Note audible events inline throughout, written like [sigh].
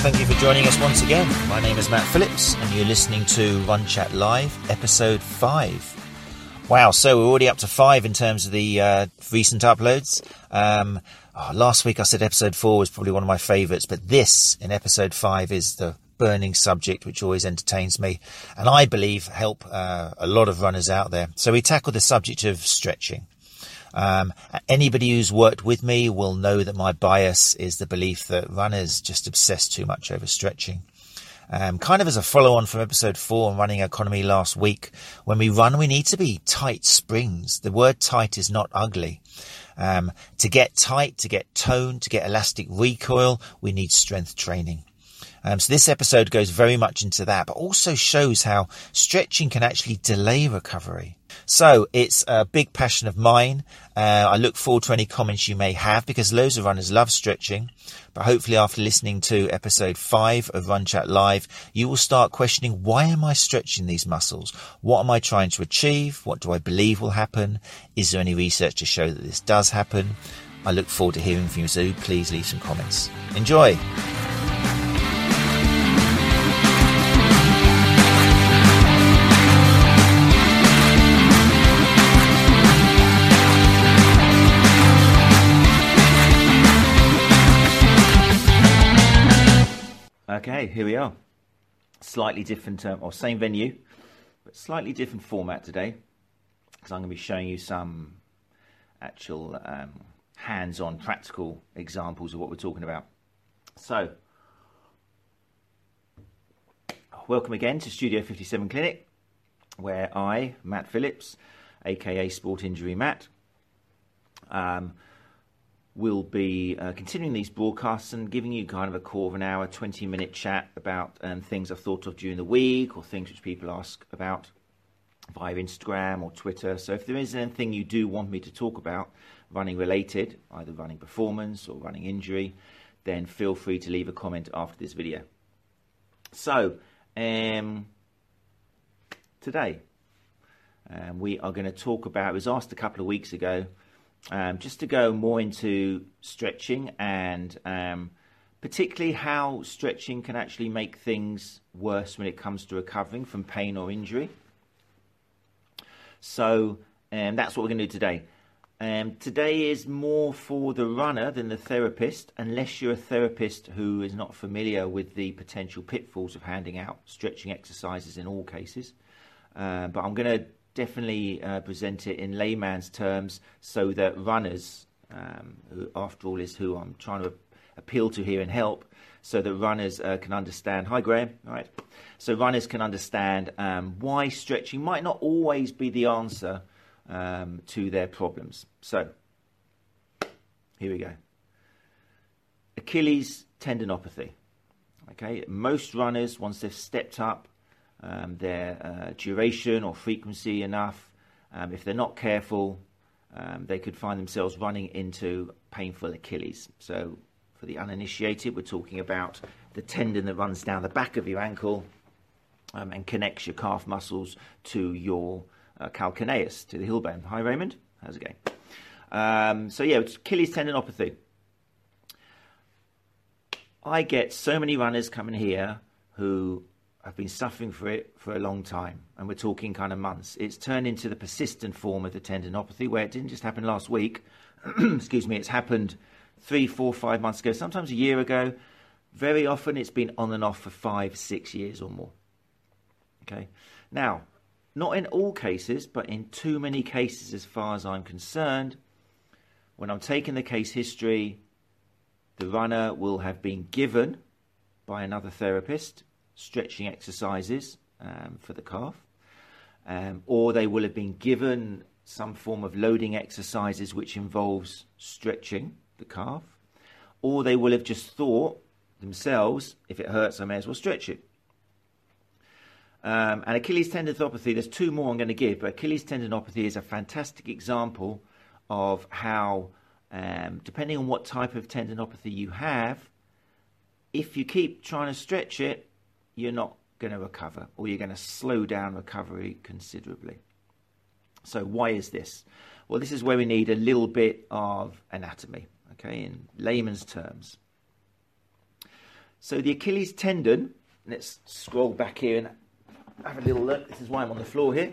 Thank you for joining us once again. My name is Matt Phillips, and you're listening to Run Chat Live, episode 5. Wow, so we're already up to 5 in terms of the uh, recent uploads. Um, oh, last week I said episode 4 was probably one of my favourites, but this in episode 5 is the burning subject which always entertains me and I believe help uh, a lot of runners out there. So we tackle the subject of stretching. Um, anybody who's worked with me will know that my bias is the belief that runners just obsess too much over stretching. Um, kind of as a follow on from episode four on running economy last week, when we run, we need to be tight springs. The word tight is not ugly. Um, to get tight, to get tone, to get elastic recoil, we need strength training. Um, so this episode goes very much into that, but also shows how stretching can actually delay recovery. So it's a big passion of mine. Uh, I look forward to any comments you may have because loads of runners love stretching. But hopefully after listening to episode five of Run Chat Live, you will start questioning why am I stretching these muscles? What am I trying to achieve? What do I believe will happen? Is there any research to show that this does happen? I look forward to hearing from you, so please leave some comments. Enjoy! Okay, here we are. Slightly different, um, or same venue, but slightly different format today, because I'm going to be showing you some actual um, hands-on, practical examples of what we're talking about. So, welcome again to Studio 57 Clinic, where I, Matt Phillips, aka Sport Injury Matt, um, we'll be uh, continuing these broadcasts and giving you kind of a quarter of an hour, 20 minute chat about um, things I've thought of during the week or things which people ask about via Instagram or Twitter. So if there is anything you do want me to talk about running related, either running performance or running injury, then feel free to leave a comment after this video. So, um, today um, we are going to talk about, I was asked a couple of weeks ago, um, just to go more into stretching and um, particularly how stretching can actually make things worse when it comes to recovering from pain or injury. So um, that's what we're going to do today. Um, today is more for the runner than the therapist, unless you're a therapist who is not familiar with the potential pitfalls of handing out stretching exercises in all cases. Uh, but I'm going to definitely uh, present it in layman's terms so that runners, um, who after all is who I'm trying to appeal to here and help, so that runners uh, can understand. Hi, Graham. All right. So runners can understand um, why stretching might not always be the answer um, to their problems. So here we go. Achilles tendinopathy. Okay, most runners, once they've stepped up um, their uh, duration or frequency enough. Um, if they're not careful, um, they could find themselves running into painful Achilles. So, for the uninitiated, we're talking about the tendon that runs down the back of your ankle um, and connects your calf muscles to your uh, calcaneus, to the heel bone. Hi, Raymond. How's it going? Um, so, yeah, it's Achilles tendinopathy. I get so many runners coming here who I've been suffering for it for a long time, and we're talking kind of months. It's turned into the persistent form of the tendinopathy, where it didn't just happen last week. [clears throat] excuse me, it's happened three, four, five months ago, sometimes a year ago. Very often, it's been on and off for five, six years or more. Okay, now, not in all cases, but in too many cases, as far as I'm concerned, when I'm taking the case history, the runner will have been given by another therapist stretching exercises um, for the calf, um, or they will have been given some form of loading exercises which involves stretching the calf, or they will have just thought themselves, if it hurts, I may as well stretch it. Um, and Achilles tendinopathy, there's two more I'm going to give, but Achilles tendinopathy is a fantastic example of how, um, depending on what type of tendinopathy you have, if you keep trying to stretch it, you're not going to recover or you're going to slow down recovery considerably. So, why is this? Well, this is where we need a little bit of anatomy, okay, in layman's terms. So the Achilles tendon, let's scroll back here and have a little look. This is why I'm on the floor here.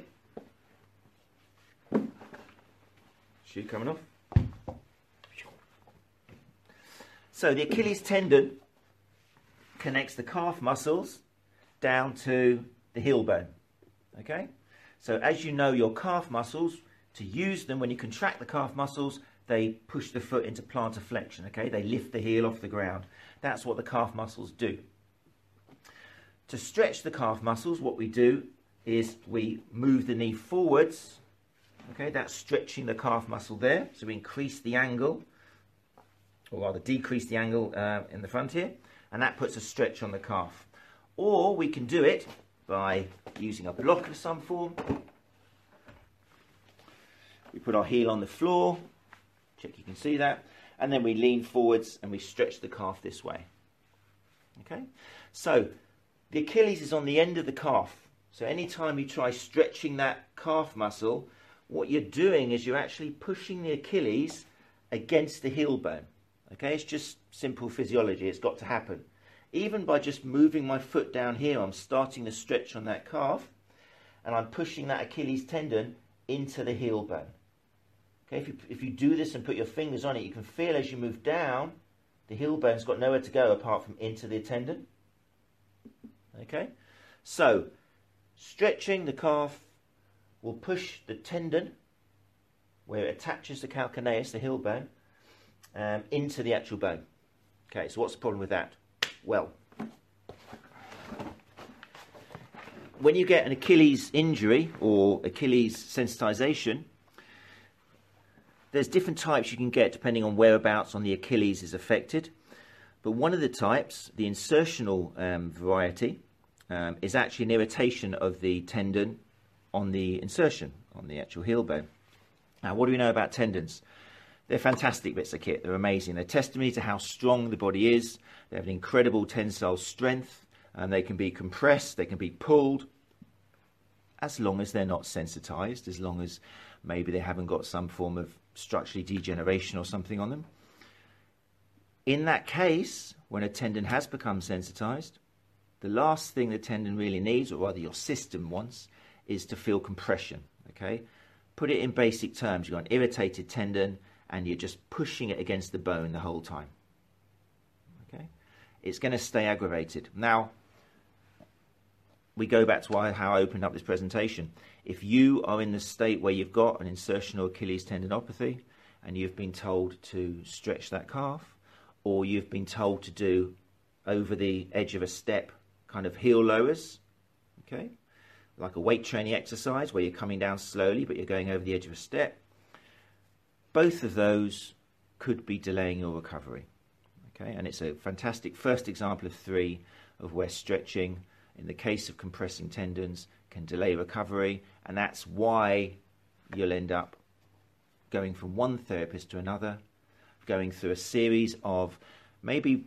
Shoe coming off. So the Achilles tendon connects the calf muscles down to the heel bone. Okay? So as you know your calf muscles, to use them when you contract the calf muscles, they push the foot into plantar flexion, okay? They lift the heel off the ground. That's what the calf muscles do. To stretch the calf muscles, what we do is we move the knee forwards, okay? That's stretching the calf muscle there. So we increase the angle, or rather decrease the angle uh, in the front here, and that puts a stretch on the calf. Or we can do it by using a block of some form. We put our heel on the floor, check you can see that, and then we lean forwards and we stretch the calf this way. Okay, so the Achilles is on the end of the calf. So anytime you try stretching that calf muscle, what you're doing is you're actually pushing the Achilles against the heel bone. Okay, it's just simple physiology, it's got to happen. Even by just moving my foot down here, I'm starting the stretch on that calf and I'm pushing that Achilles tendon into the heel bone. Okay, if you, if you do this and put your fingers on it, you can feel as you move down, the heel bone's got nowhere to go apart from into the tendon. Okay, so stretching the calf will push the tendon where it attaches the calcaneus, the heel bone, um, into the actual bone. Okay, so what's the problem with that? Well, when you get an Achilles injury or Achilles sensitization, there's different types you can get depending on whereabouts on the Achilles is affected. But one of the types, the insertional um, variety, um, is actually an irritation of the tendon on the insertion, on the actual heel bone. Now, what do we know about tendons? They're fantastic bits of kit. They're amazing. They're testimony to how strong the body is. They have an incredible tensile strength, and they can be compressed, they can be pulled, as long as they're not sensitized, as long as maybe they haven't got some form of structurally degeneration or something on them. In that case, when a tendon has become sensitized, the last thing the tendon really needs, or rather your system wants, is to feel compression. Okay? Put it in basic terms. You've got an irritated tendon and you're just pushing it against the bone the whole time. Okay? It's going to stay aggravated. Now, we go back to why, how I opened up this presentation. If you are in the state where you've got an insertional Achilles tendinopathy and you've been told to stretch that calf, or you've been told to do over the edge of a step kind of heel lowers, okay, like a weight training exercise where you're coming down slowly but you're going over the edge of a step, both of those could be delaying your recovery. Okay, and it's a fantastic first example of three of where stretching in the case of compressing tendons, can delay recovery, and that's why you'll end up going from one therapist to another, going through a series of maybe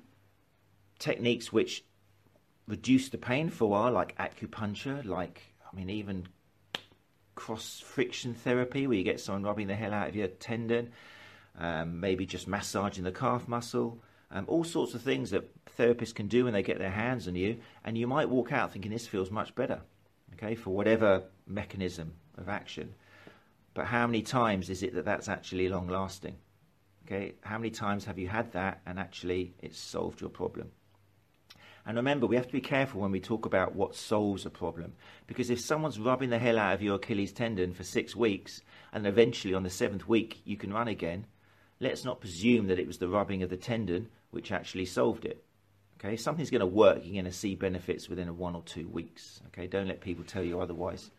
techniques which reduce the pain for a while, like acupuncture, like, I mean, even cross friction therapy, where you get someone rubbing the hell out of your tendon, um, maybe just massaging the calf muscle, um, all sorts of things that therapists can do when they get their hands on you, and you might walk out thinking this feels much better, okay, for whatever mechanism of action. But how many times is it that that's actually long lasting? Okay, how many times have you had that and actually it's solved your problem? And remember, we have to be careful when we talk about what solves a problem. Because if someone's rubbing the hell out of your Achilles tendon for six weeks and eventually on the seventh week you can run again, let's not presume that it was the rubbing of the tendon which actually solved it. Okay, something's going to work. You're going to see benefits within one or two weeks. Okay, don't let people tell you otherwise,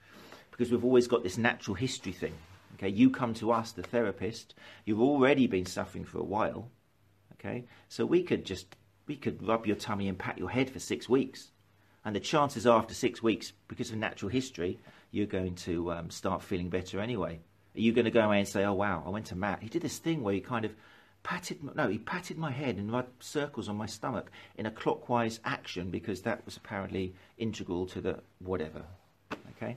because we've always got this natural history thing. Okay, you come to us, the therapist. You've already been suffering for a while. Okay, so we could just we could rub your tummy and pat your head for six weeks, and the chances are after six weeks, because of natural history, you're going to um, start feeling better anyway. Are you going to go away and say, "Oh wow, I went to Matt. He did this thing where he kind of patted no he patted my head and rubbed circles on my stomach in a clockwise action because that was apparently integral to the whatever. Okay?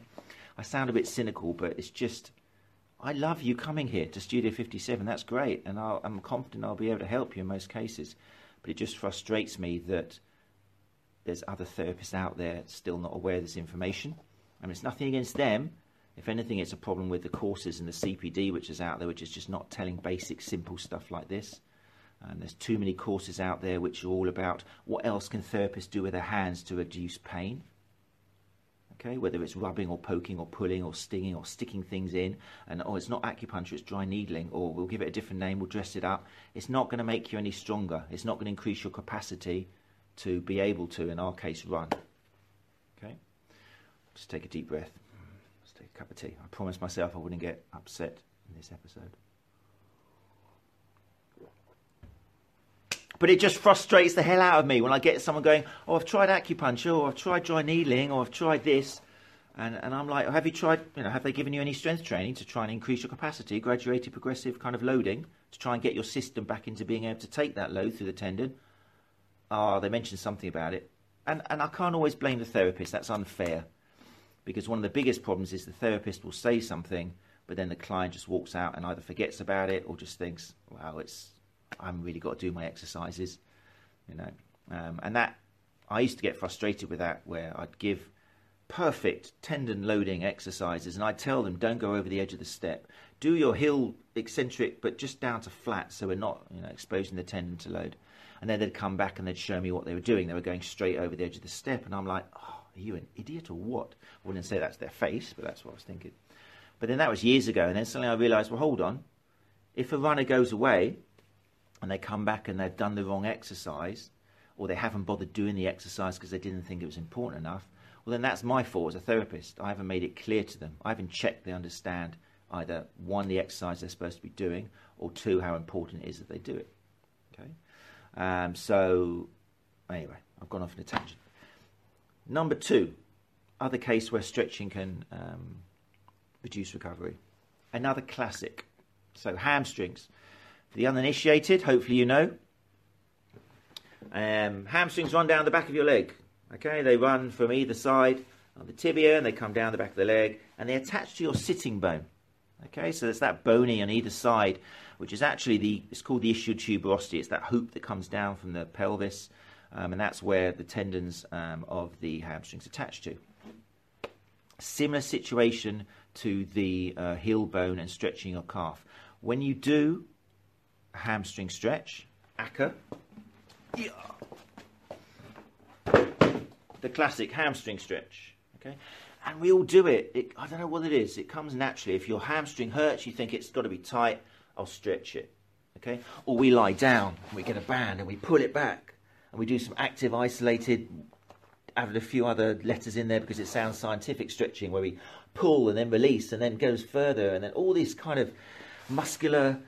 I sound a bit cynical but it's just i love you coming here to studio 57 that's great and i am confident i'll be able to help you in most cases but it just frustrates me that there's other therapists out there still not aware of this information. I mean, it's nothing against them. If anything, it's a problem with the courses and the CPD which is out there, which is just not telling basic, simple stuff like this. And there's too many courses out there which are all about what else can therapists do with their hands to reduce pain. Okay, whether it's rubbing or poking or pulling or stinging or sticking things in, and oh, it's not acupuncture, it's dry needling, or we'll give it a different name, we'll dress it up. It's not going to make you any stronger. It's not going to increase your capacity to be able to, in our case, run. Okay, just take a deep breath. Let's take a cup of tea. I promised myself I wouldn't get upset in this episode. But it just frustrates the hell out of me when I get someone going, "Oh, I've tried acupuncture, or I've tried dry needling, or I've tried this," and and I'm like, oh, "Have you tried? You know, have they given you any strength training to try and increase your capacity, graduated progressive kind of loading to try and get your system back into being able to take that load through the tendon?" Oh, they mentioned something about it, and and I can't always blame the therapist. That's unfair, because one of the biggest problems is the therapist will say something, but then the client just walks out and either forgets about it or just thinks, "Wow, it's I haven't really got to do my exercises, you know. Um, and that I used to get frustrated with that, where I'd give perfect tendon loading exercises, and I'd tell them, don't go over the edge of the step. Do your heel eccentric, but just down to flat, so we're not, you know, exposing the tendon to load. And then they'd come back and they'd show me what they were doing. They were going straight over the edge of the step, and I'm like, oh, are you an idiot or what? I wouldn't say that's their face, but that's what I was thinking. But then that was years ago, and then suddenly I realised, well, hold on. If a runner goes away and they come back and they've done the wrong exercise, or they haven't bothered doing the exercise because they didn't think it was important enough, well, then that's my fault as a therapist. I haven't made it clear to them. I haven't checked they understand either one, the exercise they're supposed to be doing, or two, how important it is that they do it. Okay? Um, so, anyway, I've gone off on a tangent. Number two, other case where stretching can um, reduce recovery. Another classic. So, hamstrings. For the uninitiated, hopefully you know. Um, hamstrings run down the back of your leg. Okay, they run from either side of the tibia and they come down the back of the leg and they attach to your sitting bone. Okay, so there's that bony on either side, which is actually the it's called the ischial tuberosity. It's that hoop that comes down from the pelvis, um, and that's where the tendons um, of the hamstrings attach to. Similar situation to the uh, heel bone and stretching your calf. When you do hamstring stretch, ACA. The classic hamstring stretch. Okay, and we all do it. it. I don't know what it is. It comes naturally. If your hamstring hurts, you think it's got to be tight. I'll stretch it. Okay, or we lie down and we get a band and we pull it back and we do some active, isolated. Added a few other letters in there because it sounds scientific stretching, where we pull and then release and then goes further and then all this kind of muscular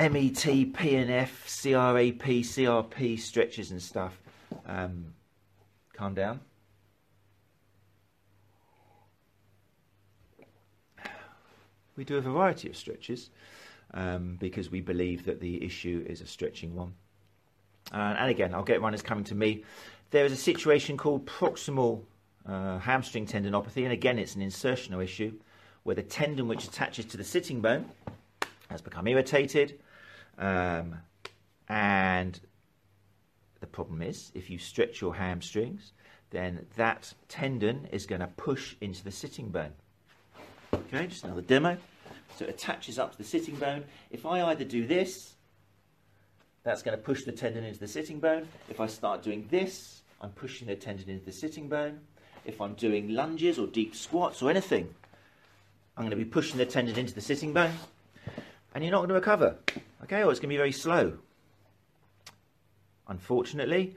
MET, PNF, CRAP, CRP stretches and stuff. Um, calm down. We do a variety of stretches um, because we believe that the issue is a stretching one. Uh, and again, I'll get runners coming to me. There is a situation called proximal uh, hamstring tendinopathy, and again, it's an insertional issue where the tendon which attaches to the sitting bone has become irritated um, and the problem is, if you stretch your hamstrings, then that tendon is going to push into the sitting bone. Okay, just another demo. So it attaches up to the sitting bone. If I either do this, that's going to push the tendon into the sitting bone. If I start doing this, I'm pushing the tendon into the sitting bone. If I'm doing lunges or deep squats or anything, I'm going to be pushing the tendon into the sitting bone. And you're not going to recover. Okay, or it's going to be very slow. Unfortunately,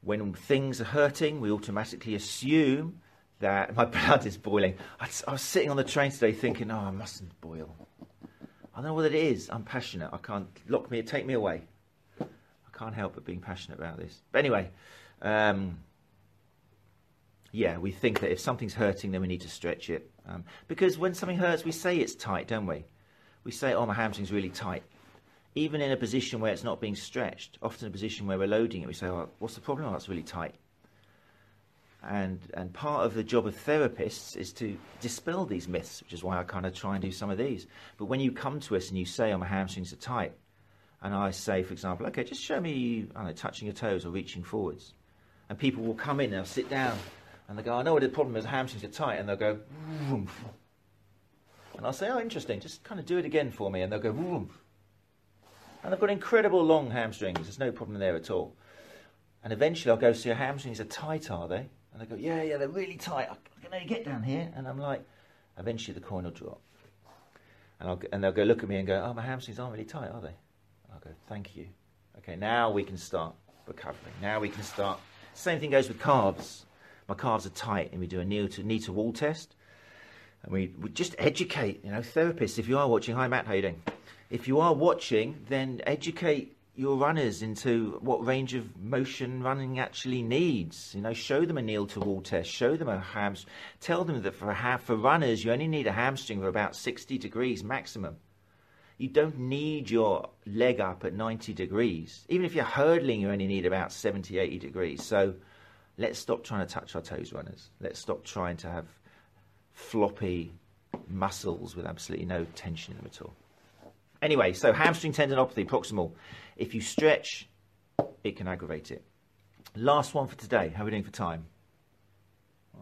when things are hurting, we automatically assume that my [laughs] blood is boiling. I, I, was sitting on the train today thinking, oh, I mustn't boil. I don't know what it is. I'm passionate. I can't lock me, take me away. I can't help but being passionate about this. But anyway, um, yeah, we think that if something's hurting, then we need to stretch it. Um, because when something hurts, we say it's tight, don't we? We say, oh, my hamstring's really tight even in a position where it's not being stretched, often a position where we're loading it, we say, oh, what's the problem? Oh, that's really tight. And, and part of the job of therapists is to dispel these myths, which is why I kind of try and do some of these. But when you come to us and you say, oh, my hamstrings are tight, and I say, for example, okay, just show me, I know, touching your toes or reaching forwards. and people will come in they'll sit down and they go, I know what the problem is, hamstrings are tight, and they'll go, and I'll say, oh, interesting, just kind of do it again for me, and they'll go, Vroom. And they've got incredible long hamstrings, there's no problem there at all. And eventually I'll go, so your hamstrings are tight, are they? And they go, yeah, yeah, they're really tight, I can only get down here, and I'm like, eventually the coin will drop. And, I'll, and they'll go look at me and go, oh, my hamstrings aren't really tight, are they? And I'll go, thank you. Okay, now we can start recovering. Now we can start. Same thing goes with calves my calves are tight, and we do a knee to knee to wall test, and we, we just educate, you know, therapists. If you are watching, hi Matt, how you doing? If you are watching, then educate your runners into what range of motion running actually needs. You know, show them a knee to wall test, show them a hamstring, tell them that for ha- for runners you only need a hamstring for about 60 degrees maximum. You don't need your leg up at 90 degrees. Even if you're hurdling, you only need about 70, 80 degrees. So Let's stop trying to touch our toes, runners. Let's stop trying to have floppy muscles with absolutely no tension in them at all. Anyway, so hamstring tendinopathy, proximal. If you stretch, it can aggravate it. Last one for today. How are we doing for time?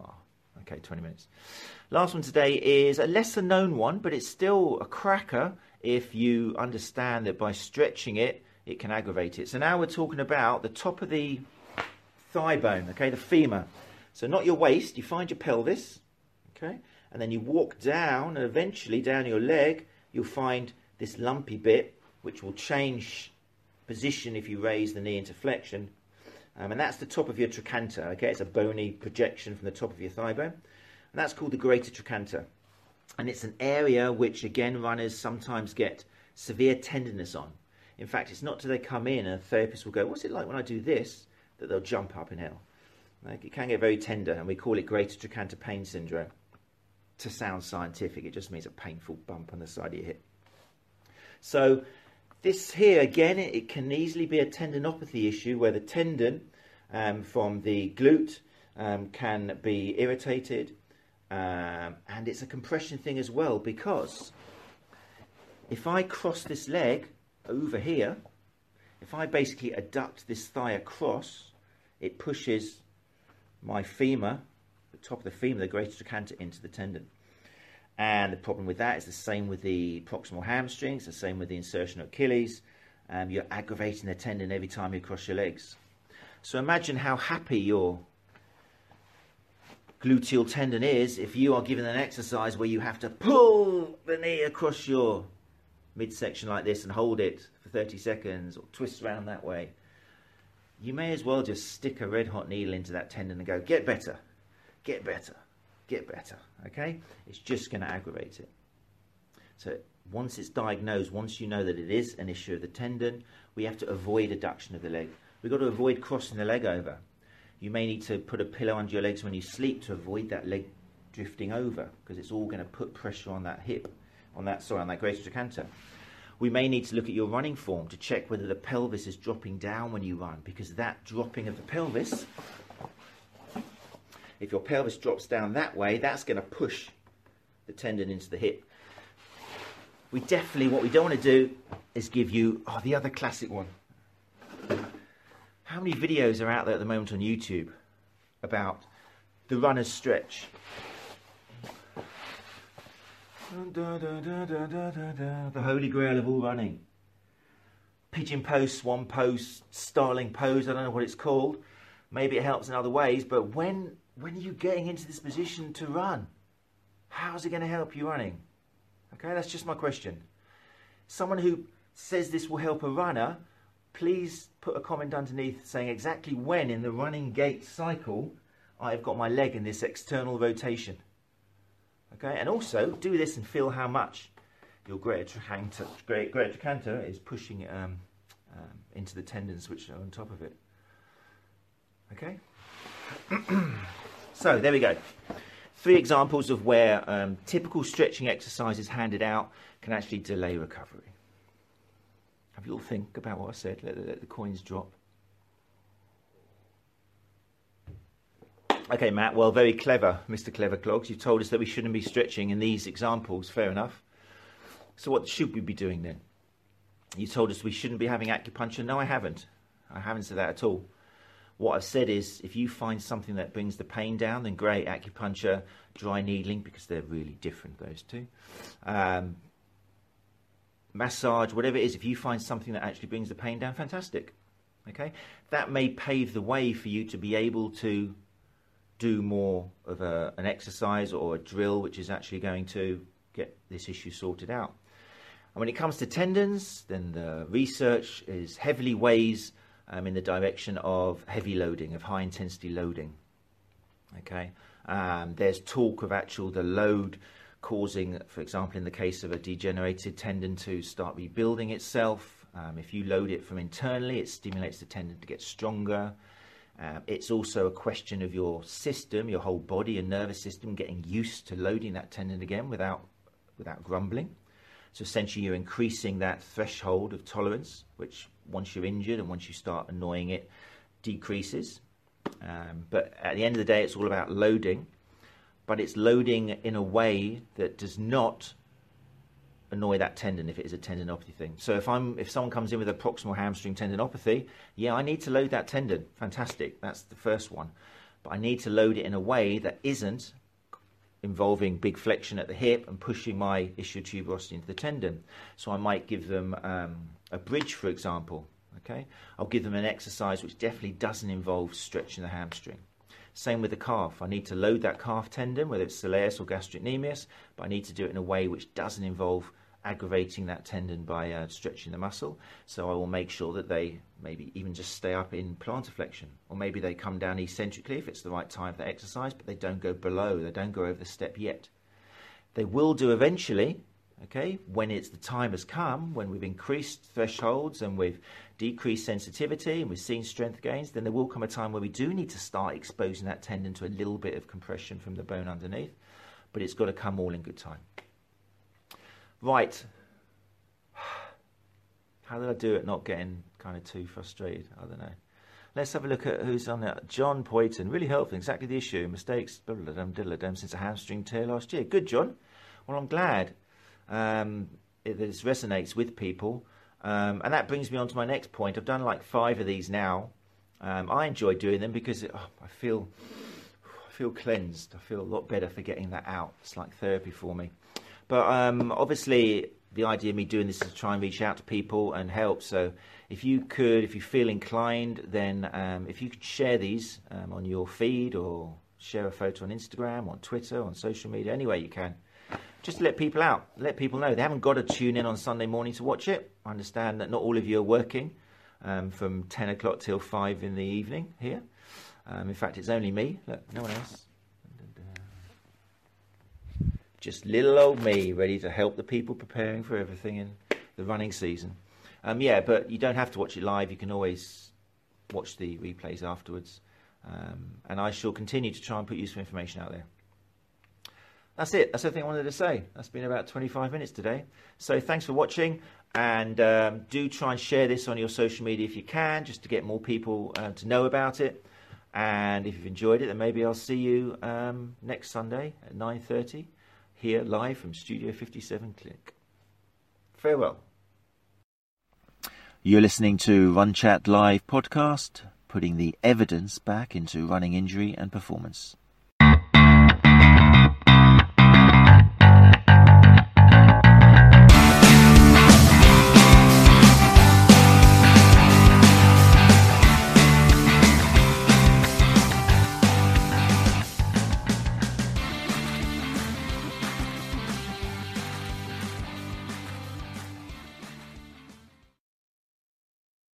Oh, okay, 20 minutes. Last one today is a lesser known one, but it's still a cracker if you understand that by stretching it, it can aggravate it. So now we're talking about the top of the thigh bone, okay, the femur. So not your waist, you find your pelvis, okay, and then you walk down, and eventually down your leg, you'll find this lumpy bit, which will change position if you raise the knee into flexion. Um, and that's the top of your trochanter, okay, it's a bony projection from the top of your thigh bone. And that's called the greater trochanter. And it's an area which, again, runners sometimes get severe tenderness on. In fact, it's not till they come in and a therapist will go, What's it like when I do this? that they'll jump up in hell. Like, it can get very tender, and we call it greater trochanter pain syndrome. To sound scientific, it just means a painful bump on the side of your hip. So, this here again, it, it can easily be a tendinopathy issue where the tendon um, from the glute um, can be irritated, um, and it's a compression thing as well because if I cross this leg over here, if I basically adduct this thigh across, it pushes my femur, the top of the femur, the greater trochanter, into the tendon. And the problem with that is the same with the proximal hamstrings, the same with the insertion of Achilles. Um, you're aggravating the tendon every time you cross your legs. So imagine how happy your gluteal tendon is if you are given an exercise where you have to pull the knee across your midsection like this and hold it for 30 seconds or twist around that way, you may as well just stick a red hot needle into that tendon and go, get better, get better, get better. Okay? It's just going to aggravate it. So once it's diagnosed, once you know that it is an issue of the tendon, we have to avoid adduction of the leg. We've got to avoid crossing the leg over. You may need to put a pillow under your legs when you sleep to avoid that leg drifting over because it's all going to put pressure on that hip, on that sorry, on that greater trochanter. We may need to look at your running form to check whether the pelvis is dropping down when you run, because that dropping of the pelvis, if your pelvis drops down that way, that's going to push the tendon into the hip. We definitely, what we don't want to do is give you, oh, the other classic one. How many videos are out there at the moment on YouTube about the runner's stretch? The holy grail of all running. Pigeon pose, swan pose, starling pose, I don't know what it's called. Maybe it helps in other ways, but when when are you getting into this position to run? How's it going to help you running? Okay, that's just my question. Someone who says this will help a runner, please put a comment underneath saying exactly when in the running gait cycle I've got my leg in this external rotation. Okay, and also do this and feel how much your greater trochanter, great, greater trochanter is pushing um, um, into the tendons which are on top of it. Okay, [clears throat] so there we go. Three examples of where um, typical stretching exercises handed out can actually delay recovery. Have you all think about what I said? Let, let the coins drop. Okay, Matt, well, very clever, Mr. Clever Clogs. You told us that we shouldn't be stretching in these examples. Fair enough. So, what should we be doing then? You told us we shouldn't be having acupuncture. No, I haven't. I haven't said that at all. What I've said is if you find something that brings the pain down, then great. Acupuncture, dry needling, because they're really different, those two. Um, massage, whatever it is, if you find something that actually brings the pain down, fantastic. Okay? That may pave the way for you to be able to do more of a, an exercise or a drill which is actually going to get this issue sorted out. And when it comes to tendons, then the research is heavily weighs um, in the direction of heavy loading, of high intensity loading. Okay, um, there's talk of actual the load causing, for example, in the case of a degenerated tendon to start rebuilding itself. Um, if you load it from internally, it stimulates the tendon to get stronger. Um, it's also a question of your system, your whole body and nervous system getting used to loading that tendon again without without grumbling. So essentially, you're increasing that threshold of tolerance, which once you're injured and once you start annoying it, decreases. Um, but at the end of the day, it's all about loading, but it's loading in a way that does not annoy that tendon if it is a tendinopathy thing. So if I'm if someone comes in with a proximal hamstring tendinopathy, yeah, I need to load that tendon. Fantastic, that's the first one. But I need to load it in a way that isn't involving big flexion at the hip and pushing my ischial tuberosity into the tendon. So I might give them um, a bridge, for example. Okay, I'll give them an exercise which definitely doesn't involve stretching the hamstring. Same with the calf. I need to load that calf tendon, whether it's soleus or gastrocnemius, but I need to do it in a way which doesn't involve aggravating that tendon by uh, stretching the muscle. So I will make sure that they maybe even just stay up in plantar flexion, or maybe they come down eccentrically if it's the right time for exercise, but they don't go below, they don't go over the step yet. They will do eventually, okay, when it's the time has come, when we've increased thresholds and we've decreased sensitivity and we've seen strength gains, then there will come a time where we do need to start exposing that tendon to a little bit of compression from the bone underneath, but it's got to come all in good time. Right. [sighs] How did I do it not getting kind of too frustrated? I don't know. Let's have a look at who's on there. John Poyton, really helpful. Exactly the issue. Mistakes, Blah blah blah. since a hamstring tear last year. Good, John. Well, I'm glad um, it, this resonates with people. Um, and that brings me on to my next point. I've done like five of these now. Um, I enjoy doing them because it, oh, I feel [sighs] I feel cleansed. I feel a lot better for getting that out. It's like therapy for me. But um, obviously, the idea of me doing this is to try and reach out to people and help. So if you could, if you feel inclined, then um, if you could share these um, on your feed or share a photo on Instagram, on Twitter, on social media, anywhere you can, just let people out, let people know. They haven't got to tune in on Sunday morning to watch it. I understand that not all of you are working um, from 10 o'clock till 5 in the evening here. Um, in fact, it's only me. Look, no one else. Just little old me ready to help the people preparing for everything in the running season. Um, yeah, but you don't have to watch it live. You can always watch the replays afterwards. Um, and I shall continue to try and put useful information out there. That's it. That's everything I wanted to say. That's been about 25 minutes today. So thanks for watching. And um, do try and share this on your social media if you can, just to get more people uh, to know about it. And if you've enjoyed it, then maybe I'll see you um, next Sunday at 9.30 here live from Studio 57 Clinic. Farewell. You're listening to Run Chat Live podcast, putting the evidence back into running injury and performance.